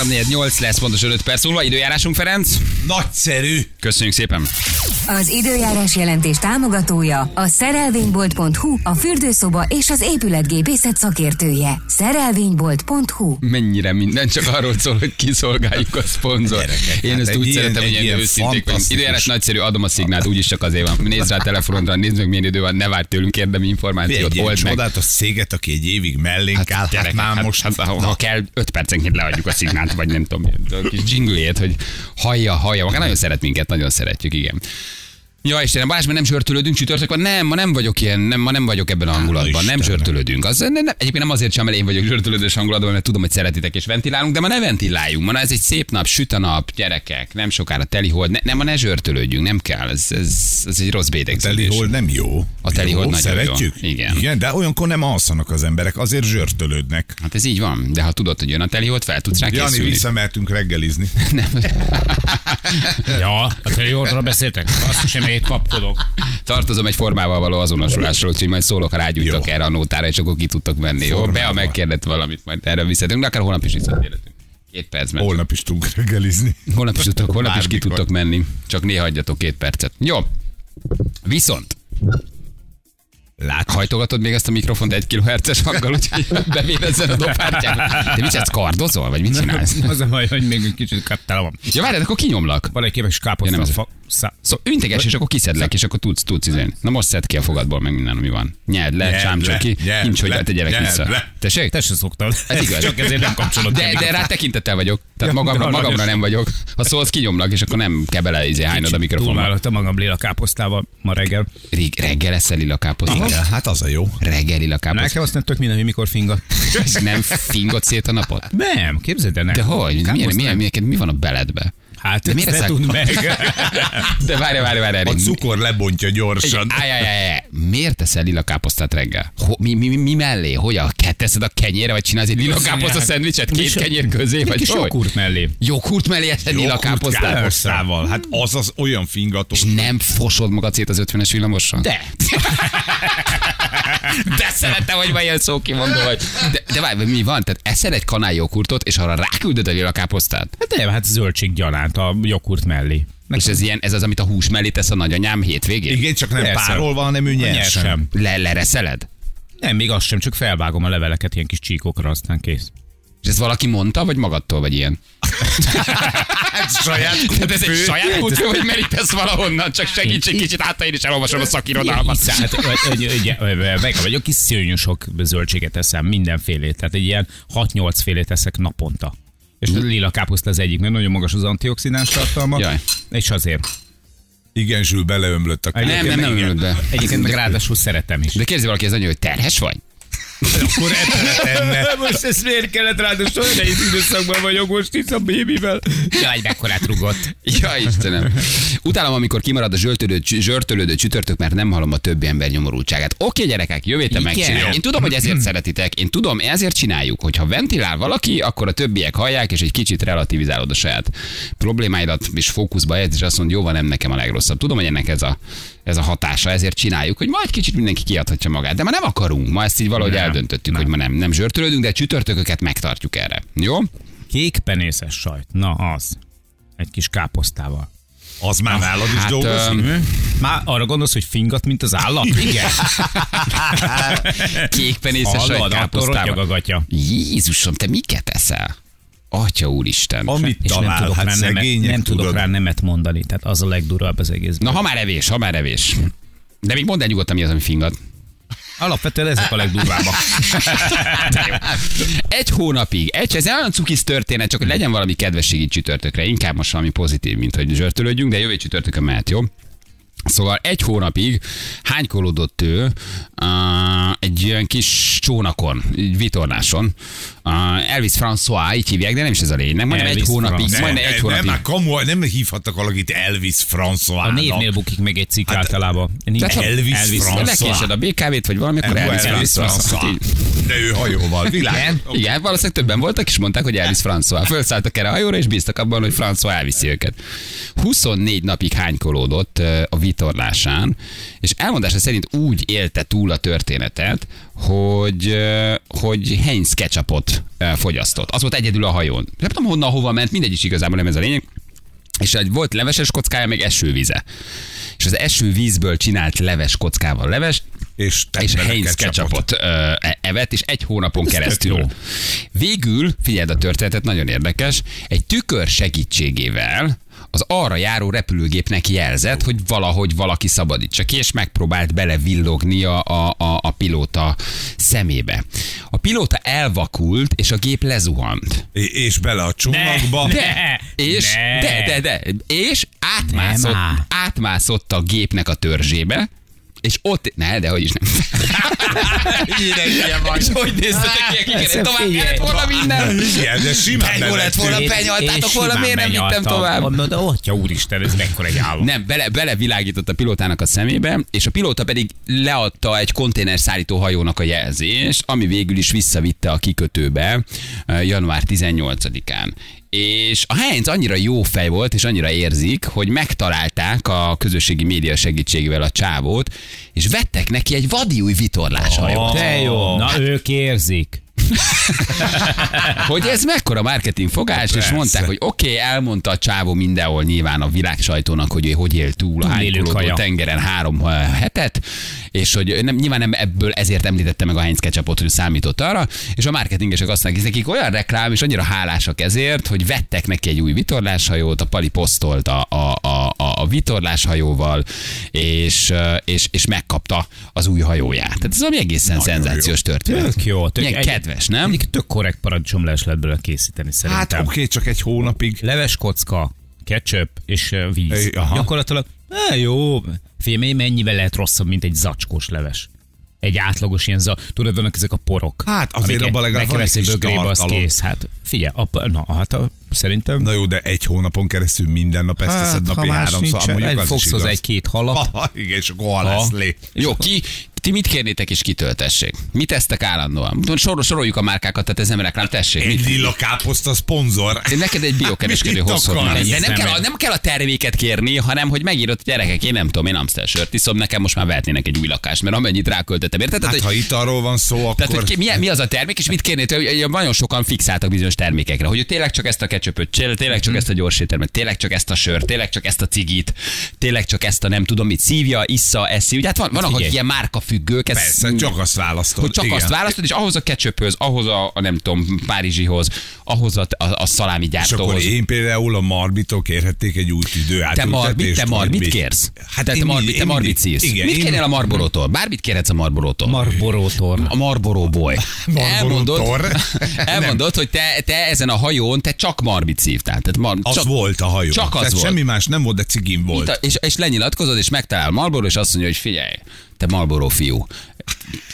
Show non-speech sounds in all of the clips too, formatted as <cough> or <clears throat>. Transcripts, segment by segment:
348 lesz pontosan 5 perc múlva. Időjárásunk, Ferenc. Nagyszerű. Köszönjük szépen. Az időjárás jelentés támogatója a szerelvénybolt.hu, a fürdőszoba és az épületgépészet szakértője. Szerelvénybolt.hu Mennyire minden csak arról szól, hogy kiszolgáljuk a szponzor. Gyerekek, Én hát ezt úgy ilyen- szeretem, hogy ilyen ilyen őszinték vagyunk. Időjárás nagyszerű, adom a szignált, úgyis csak azért van. Nézd rá a telefonodra, nézd meg milyen idő van, ne várj tőlünk érdemi információt, Egy ilyen old meg. csodálatos széget, aki egy évig mellénk áll, hát már most... hát, ha, ha kell, 5 percenként leadjuk a szignált, vagy nem tudom, a kis dzsinglét, hogy hallja, hallja. Maga nagyon szeret minket, nagyon szeretjük, igen. Ja, Istenem, Balázs, mert nem zsörtölődünk csütörtök van? Nem, ma nem vagyok ilyen, nem, ma nem vagyok ebben a hangulatban, nem zsörtölődünk. Az, nem, nem, egyébként nem azért sem, mert én vagyok zsörtölődős hangulatban, mert tudom, hogy szeretitek és ventilálunk, de ma ne ventiláljunk. Ma ez egy szép nap, süt a nap, gyerekek, nem sokára teli hold, ne, nem, ma ne zsörtölődjünk, nem kell, ez, ez, ez egy rossz bédegződés. Telihold nem jó. A telihold jó, nagyon szeretjük? jó. Igen. Igen, de olyankor nem alszanak az emberek, azért zsörtölődnek. Hát ez így van, de ha tudod, hogy jön a teli hold, fel tudsz rá Jani, készülni. visszamehetünk reggelizni. <laughs> Ja, a teliordra beszéltek? Azt sem én kapkodok. Tartozom egy formával való azonosulásról, úgyhogy majd szólok, rágyújtok erre a nótára, és akkor ki tudtok menni. Jó. Bea megkérdett valamit, majd erre visszatérünk, de akár holnap is visszatérhetünk. Két percben. Holnap is tudunk reggelizni. Holnap is tudtok, holnap is ki tudtok menni. Csak néha hagyjatok két percet. Jó. Viszont Lát, hajtogatod még ezt a mikrofont egy kilohertzes hanggal, úgyhogy <laughs> bevérezzen a dopártyát. Te mit csinálsz, kardozol, vagy mit csinálsz? <laughs> Az a baj, hogy még egy kicsit kaptál van. Ja, várjál, akkor kinyomlak. Van egy képes Ja, nem káposzta. ez. fa, szá, Szóval integes, és akkor kiszedlek, és akkor tudsz, tudsz izélni. Na most szed ki a fogadból, meg minden, ami van. Nyerd le, csámcsol ki, nyerd nincs, hogy le, te gyerek nyerd vissza. le. Tessék? te se szoktad. Ez igaz. Csak ezért nem kapcsolod. De, de rá tekintettel vagyok. Tehát Ja, magamra, magamra nem vagyok. Ha szólsz, kinyomlak, és akkor nem kell bele izé, a mikrofonba. Túlvállaltam magam lila káposztával ma reggel. Rég, reggel eszel lila káposztát? igen, hát az a jó. Reggel lila káposztát. Nekem azt nem tök minden, hogy mikor fingat. És <laughs> nem fingod szét a napot? Nem, képzeld el. De hogy? Milyen, milyen, milyen, mi van a beledbe? Hát, De miért ezt ne tudd meg. <laughs> De várj, várj, várj, A várj. cukor lebontja gyorsan. Áj, áj, áj, áj. Miért teszel lila káposztát reggel? Ho, mi, mi, mi, mi mellé? Hogy a teszed a kenyére, vagy csinálsz egy lila káposzta szendvicset két kenyér közé, vagy Kis hogy? joghurt mellé. Joghurt mellé eszed lila káposztával. Hát az az olyan fingató. És nem fosod magad szét az 50-es villamoson? De. <laughs> De szeretem, hogy van ilyen szókimondó vagy. De, de várj, mi van? Tehát eszel egy kanál joghurtot, és arra ráküldöd a lila káposztát? Hát nem, hát zöldség gyanánt a joghurt mellé. És ez ilyen, ez az, amit a hús mellé tesz a nagyanyám hétvégén? Igen, csak nem Persze. párolva, hanem ő. Nyersen. Le, lereszeled? Nem, még azt sem, csak felvágom a leveleket ilyen kis csíkokra, aztán kész. És ezt valaki mondta, vagy magadtól vagy ilyen? Hát saját Tehát ez egy saját kutfő, vagy merítesz valahonnan? Csak segíts egy kicsit, hát én is elolvasom a szakirodalmat. Hát, meg vagyok, kis szörnyű sok zöldséget eszem, mindenfélét. Tehát egy ilyen 6-8 félét eszek naponta. És a lila káposzta az egyik, mert nagyon magas az antioxidáns tartalma. Jaj. És azért. Igen, Zsül beleömlött a Nem, nem, nem ülök be. Egyébként meg ráadásul szeretem is. De kérdezi valaki az anya, hogy terhes vagy? Akkor tenne. <laughs> Most ezt miért kellett ráadásul olyan nehéz időszakban vagyok most itt a bébivel. Jaj, mekkorát rugott. Ja, Istenem. Utálom, amikor kimarad a zsörtölődő, zsörtölődő csütörtök, mert nem hallom a többi ember nyomorultságát. Oké, gyerekek, jövő héten megcsináljuk. Én tudom, hogy ezért szeretitek. Én tudom, ezért csináljuk. Hogyha ventilál valaki, akkor a többiek hallják, és egy kicsit relativizálod a saját problémáidat, és fókuszba helyez, és azt mondod, jó van, nem nekem a legrosszabb. Tudom, hogy ennek ez a, ez a hatása, ezért csináljuk, hogy majd kicsit mindenki kiadhatja magát. De ma nem akarunk. Ma ezt így valahogy Nem. Eldöntöttük, hogy ma nem, nem zsörtölődünk, de csütörtököket megtartjuk erre. Jó? Kék penészes sajt. Na az. Egy kis káposztával. Az már nálad is Hát, dolgozik. öm, Már arra gondolsz, hogy fingat, mint az állat? Igen. <laughs> kékpenészes a gatya. Jézusom, te miket eszel? Atya úristen. Amit És nem tudok, hát rá nemet, nem tudok tudod. rá nemet mondani. Tehát az a legdurvább az egészben. Na, ha már evés, ha már evés. De még mondd el nyugodtan, mi az, ami fingat. Alapvetően ezek a legdurvábbak. Egy hónapig, egy, ez olyan cukisz történet, csak hogy legyen valami kedvességi csütörtökre. Inkább most valami pozitív, mint hogy zsörtölődjünk, de jövő csütörtökön mehet, jó? Szóval egy hónapig hánykolódott ő uh, egy ilyen kis csónakon, egy vitorláson. Uh, Elvis François, így hívják, de nem is ez a lényeg. Majdnem egy hónapig, François. majdnem egy nem, hónapig. már kamu, nem hívhattak valakit Elvis François. A névnél bukik meg egy cikk általában. Nincs Tehát, ha Elvis Elvis François. lekésed a BKV-t, vagy valami, akkor Elvis, Elvis François. De ő hajóval, világ. Igen, valószínűleg többen voltak, és mondták, hogy Elvis François. Fölszálltak erre a hajóra, és bíztak abban, hogy François elviszi őket. 24 napig hánykolódott a vitorlásán, és elmondása szerint úgy élte túl a történetet, hogy, hogy Heinz ketchupot fogyasztott. Az volt egyedül a hajón. Nem tudom honnan, hova ment, mindegy is igazából nem ez a lényeg. És egy volt leveses kockája, meg esővíze. És az esővízből csinált leves kockával leves, És, és Heinz ketchupot. ö, e- evett, és egy hónapon tök keresztül. jó. Végül, figyeld a történetet, nagyon érdekes, egy tükör segítségével az arra járó repülőgépnek jelzett, hogy valahogy valaki szabadítsa ki, és megpróbált belevillogni a, a, a, a pilóta szemébe. A pilóta elvakult, és a gép lezuhant. É- És bele a csónakba. De, És, ne. de, de, de, és átmászott, átmászott a gépnek a törzsébe, és ott, ne, de hogy is nem. <laughs> és hogy néztetek ki, akiket tovább kellett volna minden. Igen, de simán Penyó lett volna, bevettük. penyoltátok volna, miért nem vittem tovább? Mondom, de atya úristen, ez mekkora egy álom. Nem, bele, belevilágított a pilótának a szemébe, és a pilóta pedig leadta egy konténerszállító hajónak a jelzést, ami végül is visszavitte a kikötőbe eh, január 18-án. És a Heinz annyira jó fej volt, és annyira érzik, hogy megtalálták a közösségi média segítségével a csávót, és vettek neki egy vadi új vitorláshajót. De jó. Na, ők érzik. <laughs> hogy ez mekkora marketing fogás, és mondták, hogy oké, okay, elmondta a csávó mindenhol nyilván a világ sajtónak, hogy ő hogy él túl a hánykolódó tengeren három hetet, és hogy nem, nyilván nem ebből ezért említette meg a Heinz ketchupot, hogy számított arra, és a marketingesek azt mondják, nekik olyan reklám, és annyira hálásak ezért, hogy vettek neki egy új vitorláshajót, a Pali posztolt a, a, a, a vitorláshajóval, és, és, és megkapta az új hajóját. Tehát ez ami egészen Nagyon szenzációs történet. Tök jó. Tök, Milyen kedves, nem? Egyik tök korrekt paradicsomleves lehet belőle készíteni szerintem. Hát oké, csak egy hónapig. Leves kocka, ketchup és víz. Ö, aha. Gyakorlatilag, e, jó, figyelj, mennyivel lehet rosszabb, mint egy zacskós leves? Egy átlagos ilyen, za, tudod, vannak ezek a porok. Hát azért abban legalább van egy egy kis bögrébe, az kész. Hát figyelj, apa, na, hát a, szerintem... Na jó, de egy hónapon keresztül minden nap ezt teszed napi háromszor. Mondjuk az fogsz hozzá egy-két halat. Ha, igen, és akkor hal lesz lé. Jó, ki, ti mit kérnétek és kitöltessék? Mit tesztek állandóan? Sor, soroljuk a márkákat, tehát ez nem reklám, tessék. Egy lila káposzta szponzor. Neked egy biokereskedő <laughs> mindent. De nem kell, nem kell a terméket kérni, hanem hogy megírod, hogy gyerekek, én nem tudom, én Amstel sört iszom, nekem most már vehetnének egy új lakást, mert amennyit ráköltettem, érted? Tehát, Hát hogy- ha itt arról van szó, tehát, akkor... hogy ki, mi, mi, az a termék, és mit hogy nagyon sokan fixáltak bizonyos termékekre, hogy tényleg csak ezt a ketchupöt, tényleg csak ezt a gyors éttermet, tényleg csak ezt a sört, tényleg csak ezt a cigit, tényleg csak ezt a nem tudom mit, szívja, issza, eszi. Ugye hát van, vannak, akik figyelj. ilyen márkafüggők, ez Persze, csak azt választod. hogy csak igen. azt választod, és ahhoz a ketchupöz, ahhoz a, a nem tudom, Párizsihoz, ahhoz a, a, a szalámi És akkor gyártóhoz. én például a Marbitól kérhették egy új tüdő Te Marbit, te Marbit kérsz? Hát te, én mindig- te Marbit szívsz. Igen, Mit én- kérnél a Marborótól? Bármit kérhetsz a Marborótól. Marborótor. a. Marlboro <laughs> elmondod, elmondod hogy te, te ezen a hajón te csak Marbit szívtál. Tehát mar, Az csak, volt a hajó. Csak az Tehát volt. semmi más nem volt, de cigim volt. És, és lenyilatkozod, és megtalál Marlboro, és azt mondja, hogy figyelj, te Marlboro fiú.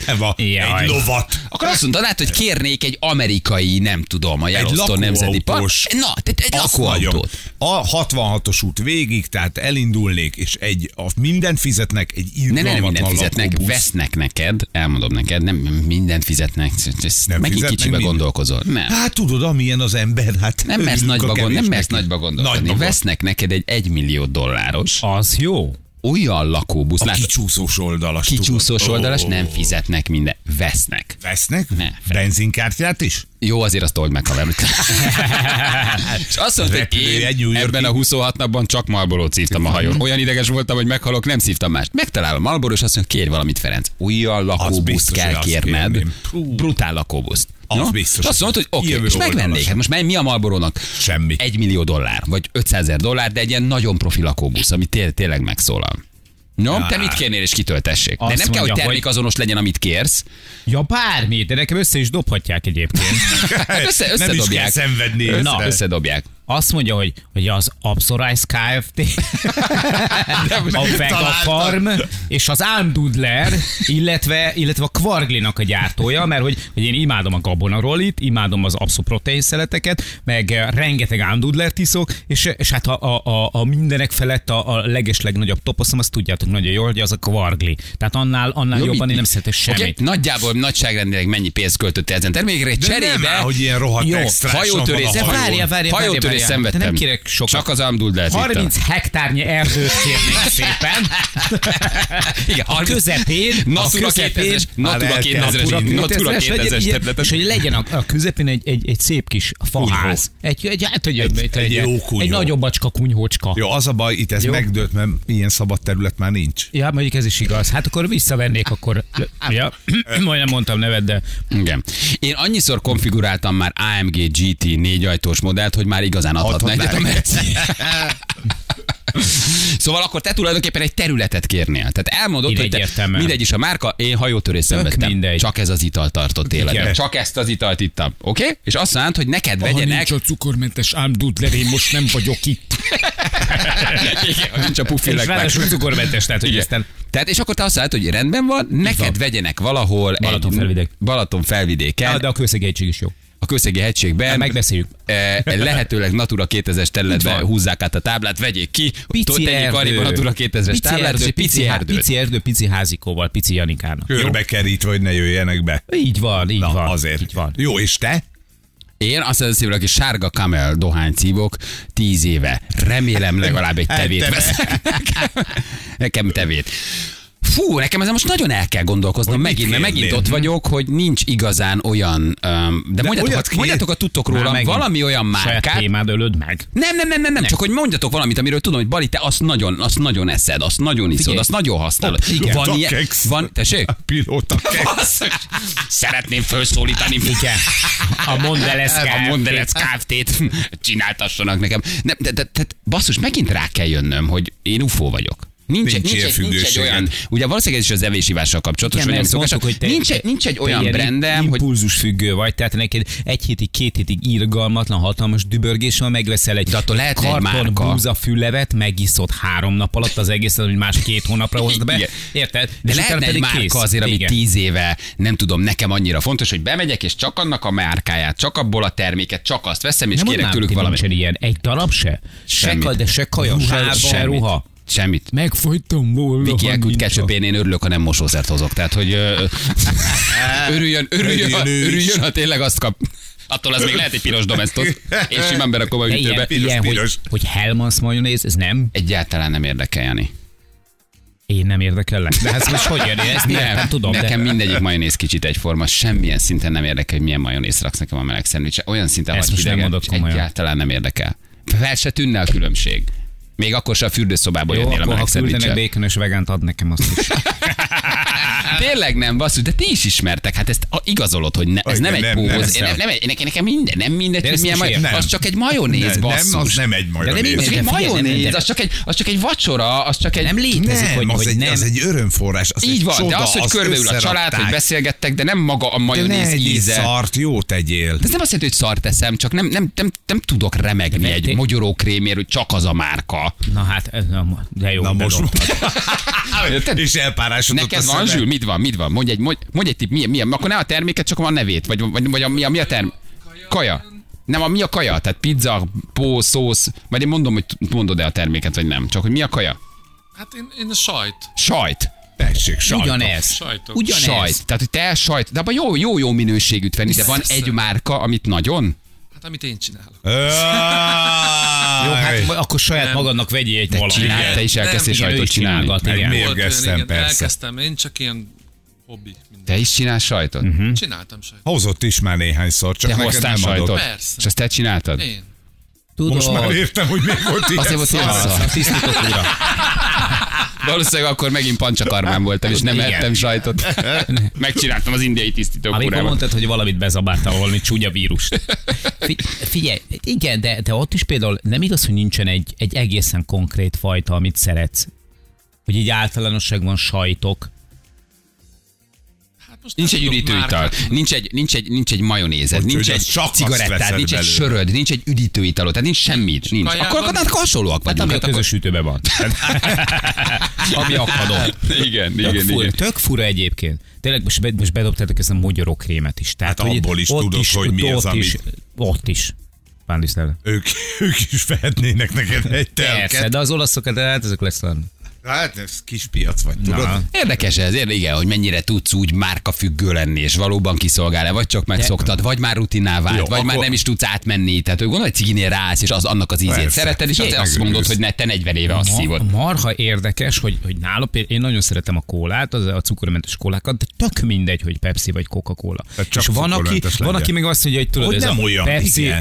Eva, Jaj. egy lovat. Akkor azt mondod, hát, hogy kérnék egy amerikai, nem tudom, a Yellowstone Nemzeti Park. Na, tehát egy lakóautót. A 66-os út végig, tehát elindulnék, és egy, a, mindent fizetnek, egy Ne, ne, nem irgalmatlan mindent fizetnek, lakóbusz. vesznek neked, elmondom neked, nem mindent fizetnek, ezt Nem megint fizetnek kicsibe mindent? gondolkozol. Nem. Hát tudod, amilyen az ember, hát Nem mersz nagyba, gond, nem mersz nagyba gondolkodni. Nagyba Vesznek neked egy egymillió dolláros Az jó. Olyan lakóbusz, A látod, kicsúszós oldalas. kicsúszós tudod. oldalas, nem fizetnek minden. Vesznek. Vesznek? Ne, Benzinkártyát is? Jó, azért azt old meg, haver. <laughs> És azt mondta, hogy én ebben a 26 napban csak Marlboro szívtam a hajón. Olyan ideges voltam, hogy meghalok, nem szívtam mást. Megtalálom Marlboro, és azt mondja, kérj valamit, Ferenc. Olyan lakóbuszt kell kérned. Brutál lakóbuszt. Az No? biztos. Azt mondod, hogy oké, és megvennék. Hát most mi a Marlborónak? Semmi. Egy millió dollár, vagy 500 ezer dollár, de egy ilyen nagyon profi lakóbusz, ami té- tényleg megszólal. No, te mit kérnél és kitöltessék? De Azt nem kell, hogy mondja, termékazonos legyen, amit kérsz. Ja, bármi, de nekem össze is dobhatják egyébként. <laughs> Hát össze, Nem is összedobják. kell szenvedni. Na. összedobják. Azt mondja, hogy, hogy az Absorize <laughs> Kft. a Vega Farm és az Andudler, illetve, illetve a Kvarglinak a gyártója, mert hogy, hogy én imádom a gabonarolit, imádom az abszoprotein szeleteket, meg eh, rengeteg Andudlert iszok, és, és hát a, a, a, a mindenek felett a, a leges legnagyobb toposzom, azt tudjátok nagyon jól, hogy az a Kvargli. Tehát annál, annál Jó, jobban mit- én nem szeretek semmit. Oké, nagyjából nagyságrendileg mennyi pénzt költöttél ezen termékekre, De nem cserébe áll, hogy ilyen rohadt Jó, hajótörés, várjál, várjál, Várjál, szenvedtem. nem kérek sokat. Csak az Amduldát 30 hektárnyi erdőt kérnék szépen. <laughs> Igen, A közepén, Natura közepén, 2000-es, Natura Már el kell. 2000-es, Natura 2000-es, 2000-es legyen- területen. És hogy legyen a, a közepén egy, egy, egy szép kis faház. Egy, egy, hát, hogy egy, egy, jó kunyhó. egy nagyobb bacska kunyhócska. Jó, az a baj, itt ez megdőlt, mert ilyen szabad terület már nincs. Ja, mondjuk ez is igaz. Hát akkor visszavennék, akkor... Ja, <clears throat> majdnem mondtam nevet, de... Igen. Én annyiszor konfiguráltam már AMG GT négy ajtós modellt, hogy már igazán Adhatná. egyet a Merci. Szóval akkor te tulajdonképpen egy területet kérnél. Tehát elmondod, hogy te, egyértelműen. mindegy is a márka, én hajótörést szenvedtem. mindegy. Csak ez az ital tartott életben. Igen. Csak ezt az italt ittam. Oké? Okay? És azt mondod, hogy neked vegyenek... a cukormentes ámdudler, én most nem vagyok itt. <laughs> Igen, ha nincs a És puffilek meg. ráadásul cukormentes, tehát hogy Igen. aztán... Tehát, és akkor te azt mondod, hogy rendben van, neked van. vegyenek valahol Balatonfelvidék. Balaton felvidéken, Ja, de a kőszegi egység is jó. A Kőszegi hegységben. Megbeszéljük. <laughs> eh, lehetőleg Natura 2000-es területbe húzzák át a táblát, vegyék ki, Pici erdő. Natura 2000-es táblát, egy pici há- erdőt. Pici erdő, pici házikóval, pici Janikának. Körbe kerítve, hogy ne jöjjenek be. Így van, így Na, van. azért. Így van. Jó, és te? Én azt hiszem, hogy aki sárga kamel dohány szívok, tíz éve. Remélem legalább egy <laughs> tevét Te- veszek. <laughs> Nekem tevét. Fú, nekem ezen most nagyon el kell gondolkoznom Hogy megint, mert megint ott vagyok, hogy nincs igazán olyan, um, de, mondjatok, olyat kér- mondjatok a tudtok róla, valami olyan Saját márkát, témád ölöd meg. nem, nem, nem, nem, nem, csak hogy mondjatok valamit, amiről tudom, hogy Bali, te azt nagyon, azt nagyon eszed, azt nagyon iszod, Figyelj. azt nagyon használod. igen. Van ilyen, van, tessék? Pilóta. Szeretném felszólítani. Igen. A Mondelez A. Mondelez Kft-t csináltassanak nekem. Nem, de, de, de, basszus, megint rá kell jönnöm, hogy én UFO vagyok. Nincs, Nincs nincs, egy, nincs egy olyan, ugye valószínűleg ez is az evésivással kapcsolatos, Igen, vagy szokás, hogy te, nincs, egy, nincs egy te olyan ilyen brandem, hogy impulzus függő vagy, tehát neked egy hétig, két hétig irgalmatlan, hatalmas dübörgés van, megveszel egy De attól lehetne egy karton márka. búza fülevet, megiszod három nap alatt az egészet, hogy más két hónapra hozd be. Igen. Érted? de És lehetne utána egy márka kész. azért, ami Igen. tíz éve, nem tudom, nekem annyira fontos, hogy bemegyek, és csak annak a márkáját, csak abból a terméket, csak azt veszem, és Nem kérek tőlük valamit. ilyen. Egy darab se? Se, de se kaja, se, ruha. Semmit. Megfojtam volna, Viki elküld ketchup, én örülök, ha nem mosószert hozok. Tehát, hogy ö, <laughs> örüljön, örüljön, ha, Örüljön ha tényleg azt kap. Attól az még lehet egy piros domestos, <laughs> és simán berakom a De hűtőbe. ilyen, ilyen hogy, piros. hogy Hellmann's majonéz, ez nem? Egyáltalán nem érdekel, Jani. Én nem érdekellek. De ez most hogy jön? Ezt nem, nem tudom. nekem de... mindegyik majonéz kicsit egyforma, semmilyen szinten nem érdekel, hogy milyen majonéz raksz nekem a meleg szendvicsre. Olyan szinten Ezt vagy nem hidegen, egyáltalán nem érdekel. Fel se tűnne a különbség. Még akkor se a fürdőszobába Jó, jönnél a meleg szendvicsre. békönös vegánt, ad nekem azt is. <laughs> Tényleg nem, basszus, de ti is ismertek, hát ezt a- igazolod, hogy ne, ez Igen, nem egy nem, nem, nem. nem, nem, nekem, minden, nem mindegy, De hogy milyen most maj, értem. az csak egy majonéz, Nem, basszus. nem, az nem egy de majonéz. egy De nem, majonéz, de- az csak, egy, az csak egy vacsora, az csak egy... Nem létezik, Nem, hogy, az, hogy egy, nem. az egy örömforrás. Az Így egy van, csoda, de az, hogy körbeül a család, hogy beszélgettek, de nem maga a De ne majonéz íze. szart, jó tegyél. De ez nem azt jelenti, hogy szart teszem, csak nem, nem, nem, nem tudok remegni egy mogyorókrémért, hogy csak az a márka. Na hát, ez nem, de jó. Na most? <laughs> És elpárásodott Neked van. Zsül? Mit van? Mit van? Mondj egy, mondj, mondj egy tipp, milyen, milyen, akkor ne a terméket, csak a nevét, vagy, vagy, vagy a, mi, a, mi a term... Kaja. Nem, a mi a kaja? Tehát pizza, pó, szósz, vagy én mondom, hogy mondod-e a terméket, vagy nem. Csak hogy mi a kaja? Hát én, én a sajt. Sajt. Tessék, sajtos. Ugyanez. Sajtok. Ugyanez. Sajt. Tehát, hogy te sajt. De abban jó, jó, jó minőségűt venni, de van egy márka, amit nagyon? Amit én csinálok. Jó, hát akkor saját magadnak vegyél egy valamit. Csinál, te is elkezdtél sajtot ő is csinálni. csinálgat, Meg igen. miért? Volt olyan, Mérgeztem, igen, persze. elkezdtem, én csak ilyen hobbi. Minden. Te is csinálsz sajtot? Mhm. Csináltam sajt. Hozott is már néhányszor, csak Te neked hoztál adott. sajtot? Persze. És azt te csináltad? Én. Tudod, Most már értem, hogy még volt ilyen Azért volt ilyen szar. szar. a tisztított ura. <laughs> Valószínűleg akkor megint pancsakarmán voltam, és nem Igen. ettem sajtot. <laughs> Megcsináltam az indiai tisztító Amikor kurámat. mondtad, hogy valamit bezabáltál, valami csúnya vírust. <laughs> Fi- Figyelj, igen, de, de ott is például nem igaz, hogy nincsen egy, egy egészen konkrét fajta, amit szeretsz. Hogy így általánosságban sajtok. Hát most Nincs egy tudok üdítőital, nincs egy, nincs egy, nincs egy majonézed, Hogy- nincs egy cigarettád, nincs egy söröd, nincs egy üdítőitalod, tehát nincs semmit, nincs. Akkor, akkor hát hasonlóak Hát vagyunk. ami a <laughs> Hát akkor... közös ütőben van. ami akadó. Igen, Tök igen, fura, igen. tök fura egyébként. Tényleg most, be, most bedobtátok ezt a mogyorókrémet is. Tehát, Hát hogy abból is ott tudod, hogy mi az, ott is, amit- Ott is. Pándisztel. Ők, ők is vehetnének neked egy Persze, telket. de az olaszok, de hát ezek lesz. Hát ez kis piac vagy, tudod? Na. Érdekes ez, érde, igen, hogy mennyire tudsz úgy márkafüggő lenni, és valóban kiszolgál-e, vagy csak megszoktad, vagy már rutinná vált, Jó, vagy már akkor- nem is tudsz átmenni. Tehát hogy gondolj, hogy ciginél ráállsz, és az annak az ízét Persze. szereted, és azt, azt mondod, hogy ne, te 40 éve azt szívod. Ma, marha érdekes, hogy, hogy nálam például én nagyon szeretem a kólát, az a cukormentes kólákat, de tök mindegy, hogy Pepsi vagy Coca-Cola. Tehát csak És van aki, van, aki meg azt mondja, hogy tudod, Hogy ez nem a olyan, Pepsi,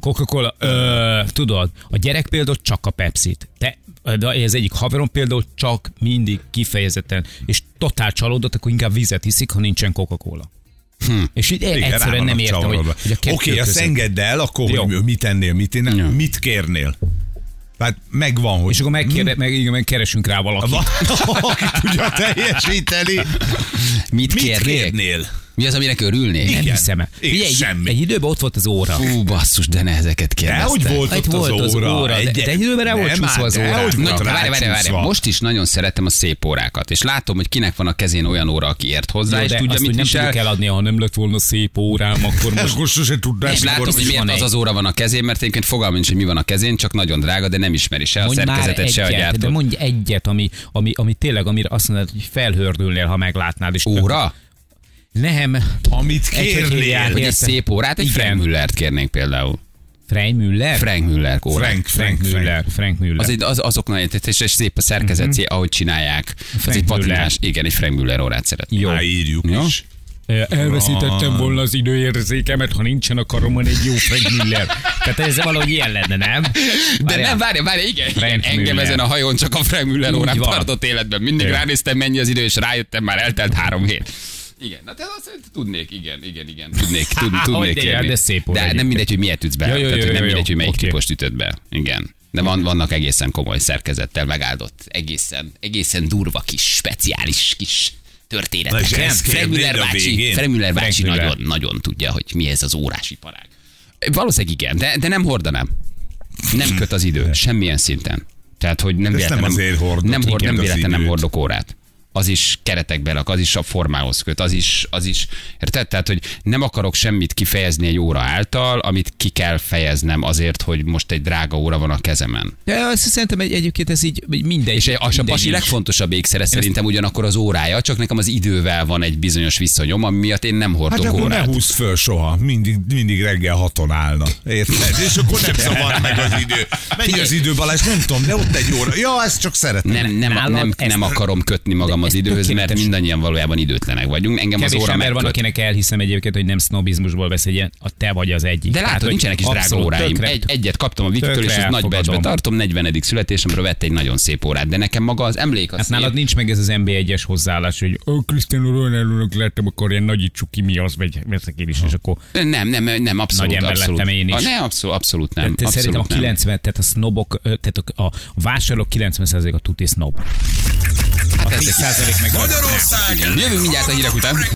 Coca-Cola, ö, tudod, a gyerek például csak a Pepsi-t. De de ez egyik haverom például csak mindig kifejezetten, és totál csalódott, akkor inkább vizet hiszik, ha nincsen Coca-Cola. Hm. És így Igen, egyszerűen nem értem, hogy, csavarodva. hogy a kettő Oké, azt között- engedd el, akkor Jó. hogy mit ennél, mit én, Jó. mit kérnél? Hát megvan, hogy És akkor megkérde, meg, igen, megkeresünk rá valakit. <laughs> aki tudja teljesíteni. Mit, Mit kérnél? kérnél? Mi az, aminek örülnék? Nem Igen. hiszem el. Igen, Figyelj, egy, semmi. egy időben ott volt az óra. Fú, basszus, de ne ezeket De hogy kérdezte. volt ott volt az az óra? óra, de- de egy időben rá volt Nem, csúszva az volt várj, várj, várj, most is nagyon szeretem a szép órákat, és látom, hogy kinek van a kezén olyan óra, aki ért hozzá, Jó, és tudja, azt, mit nem tudjuk eladni, ha nem lett volna szép órám, akkor <laughs> most Most sose tudnám. És látom, hogy miért az egy. az óra van a kezén, mert egyébként fogalmam nincs, hogy mi van a kezén, csak nagyon drága, de nem ismeri se a szerkezetet, se a egyet, de gyártót. mondj egyet, ami, ami, ami tényleg, amire azt mondod, hogy felhördülnél, ha meglátnád. Óra? Nem. Amit kérnél. egy szép órát, egy Igen. Frank Müllert kérnénk például. Frank Müller? Frank Müller órát. Frank, Frank Frank, Müller. Frank. Müller. Az, egy, az, azok nagyon és, és szép a szerkezet, mm-hmm. ahogy csinálják. Ez Frank egy patinás, igen, egy Frank Müller órát szeretnék. Jó. Már írjuk Jó. is. Elveszítettem volna az időérzékemet, ha nincsen a karomon egy jó Frank Müller. Tehát ez valahogy ilyen lenne, nem? De Várjál. nem, várj, várj, igen, igen. Frank engem Müller. ezen a hajón csak a Frank Müller órán van. tartott életben. Mindig Jó. ránéztem, mennyi az idő, és rájöttem, már eltelt három hét. Igen, na te azt tudnék, igen, igen, igen, tudnék, tud, tudnék de- kérni. de szép De nem mindegy, hogy miért ütsz be. Ja, jó, Tehát, jó, nem jó, mindegy, jó. hogy melyik Oké. típust ütöd be. Igen. De van, vannak egészen komoly szerkezettel megáldott, egészen, egészen durva kis, speciális kis történetek. és ezt Frank kérnéd Müller a bácsi, végén? Frank Müller Frank bácsi nagyon, nagyon tudja, hogy mi ez az órásiparág. Valószínűleg igen, de, de nem hordanám. Nem köt az idő, semmilyen szinten. Tehát, hogy nem véletlen nem nem, hord, nem véletlen nem hordok órát. Az is keretekbe rak, az is a formához köt, az is, az is, érted? Tehát, hogy nem akarok semmit kifejezni egy óra által, amit ki kell fejeznem azért, hogy most egy drága óra van a kezemen. De azt szerintem egy, egyébként ez így mindegy. És a mindegy pasi is. legfontosabb ékszere szerintem ugyanakkor az órája, csak nekem az idővel van egy bizonyos viszonyom, ami miatt én nem Hát hordok ne órát. húzd föl soha, mindig, mindig reggel haton állna. Érted? És akkor nem zavar meg az idő. Mennyi az idő, Balázs? Nem tudom, de ott egy óra. Ja, ezt csak szeretem. Nem, nem, nem, ezt- nem akarom kötni magam az ez időhöz, mert tökéletes. mindannyian valójában időtlenek vagyunk. Engem Kevés az óra ember van, megköt. akinek elhiszem egyébként, hogy nem sznobizmusból vesz egy ilyen, a te vagy az egyik. De Tehát, látod, hogy nincsenek is drága óráim. tökre- Egy, egyet kaptam a Viktől, és ezt nagy becsbe tartom. 40. születésemről vett egy nagyon szép órát, de nekem maga az emlék az Hát nálad nincs meg ez az NB1-es hozzáállás, hogy ó, Cristiano Ronaldo-nak lettem, akkor ilyen nagyítsuk ki mi az, vagy veszek én is, és akkor Nem, nem, nem, abszolút. Nagy ember abszolút. lettem én is. Ne, abszolút, abszolút nem. te szerintem a abszolút nem. 90, tehát a snobok, tehát a, vásárlók 90% a tuti snob. Hát ez 10% meg Magyarország! Jövünk mindjárt a hírek után.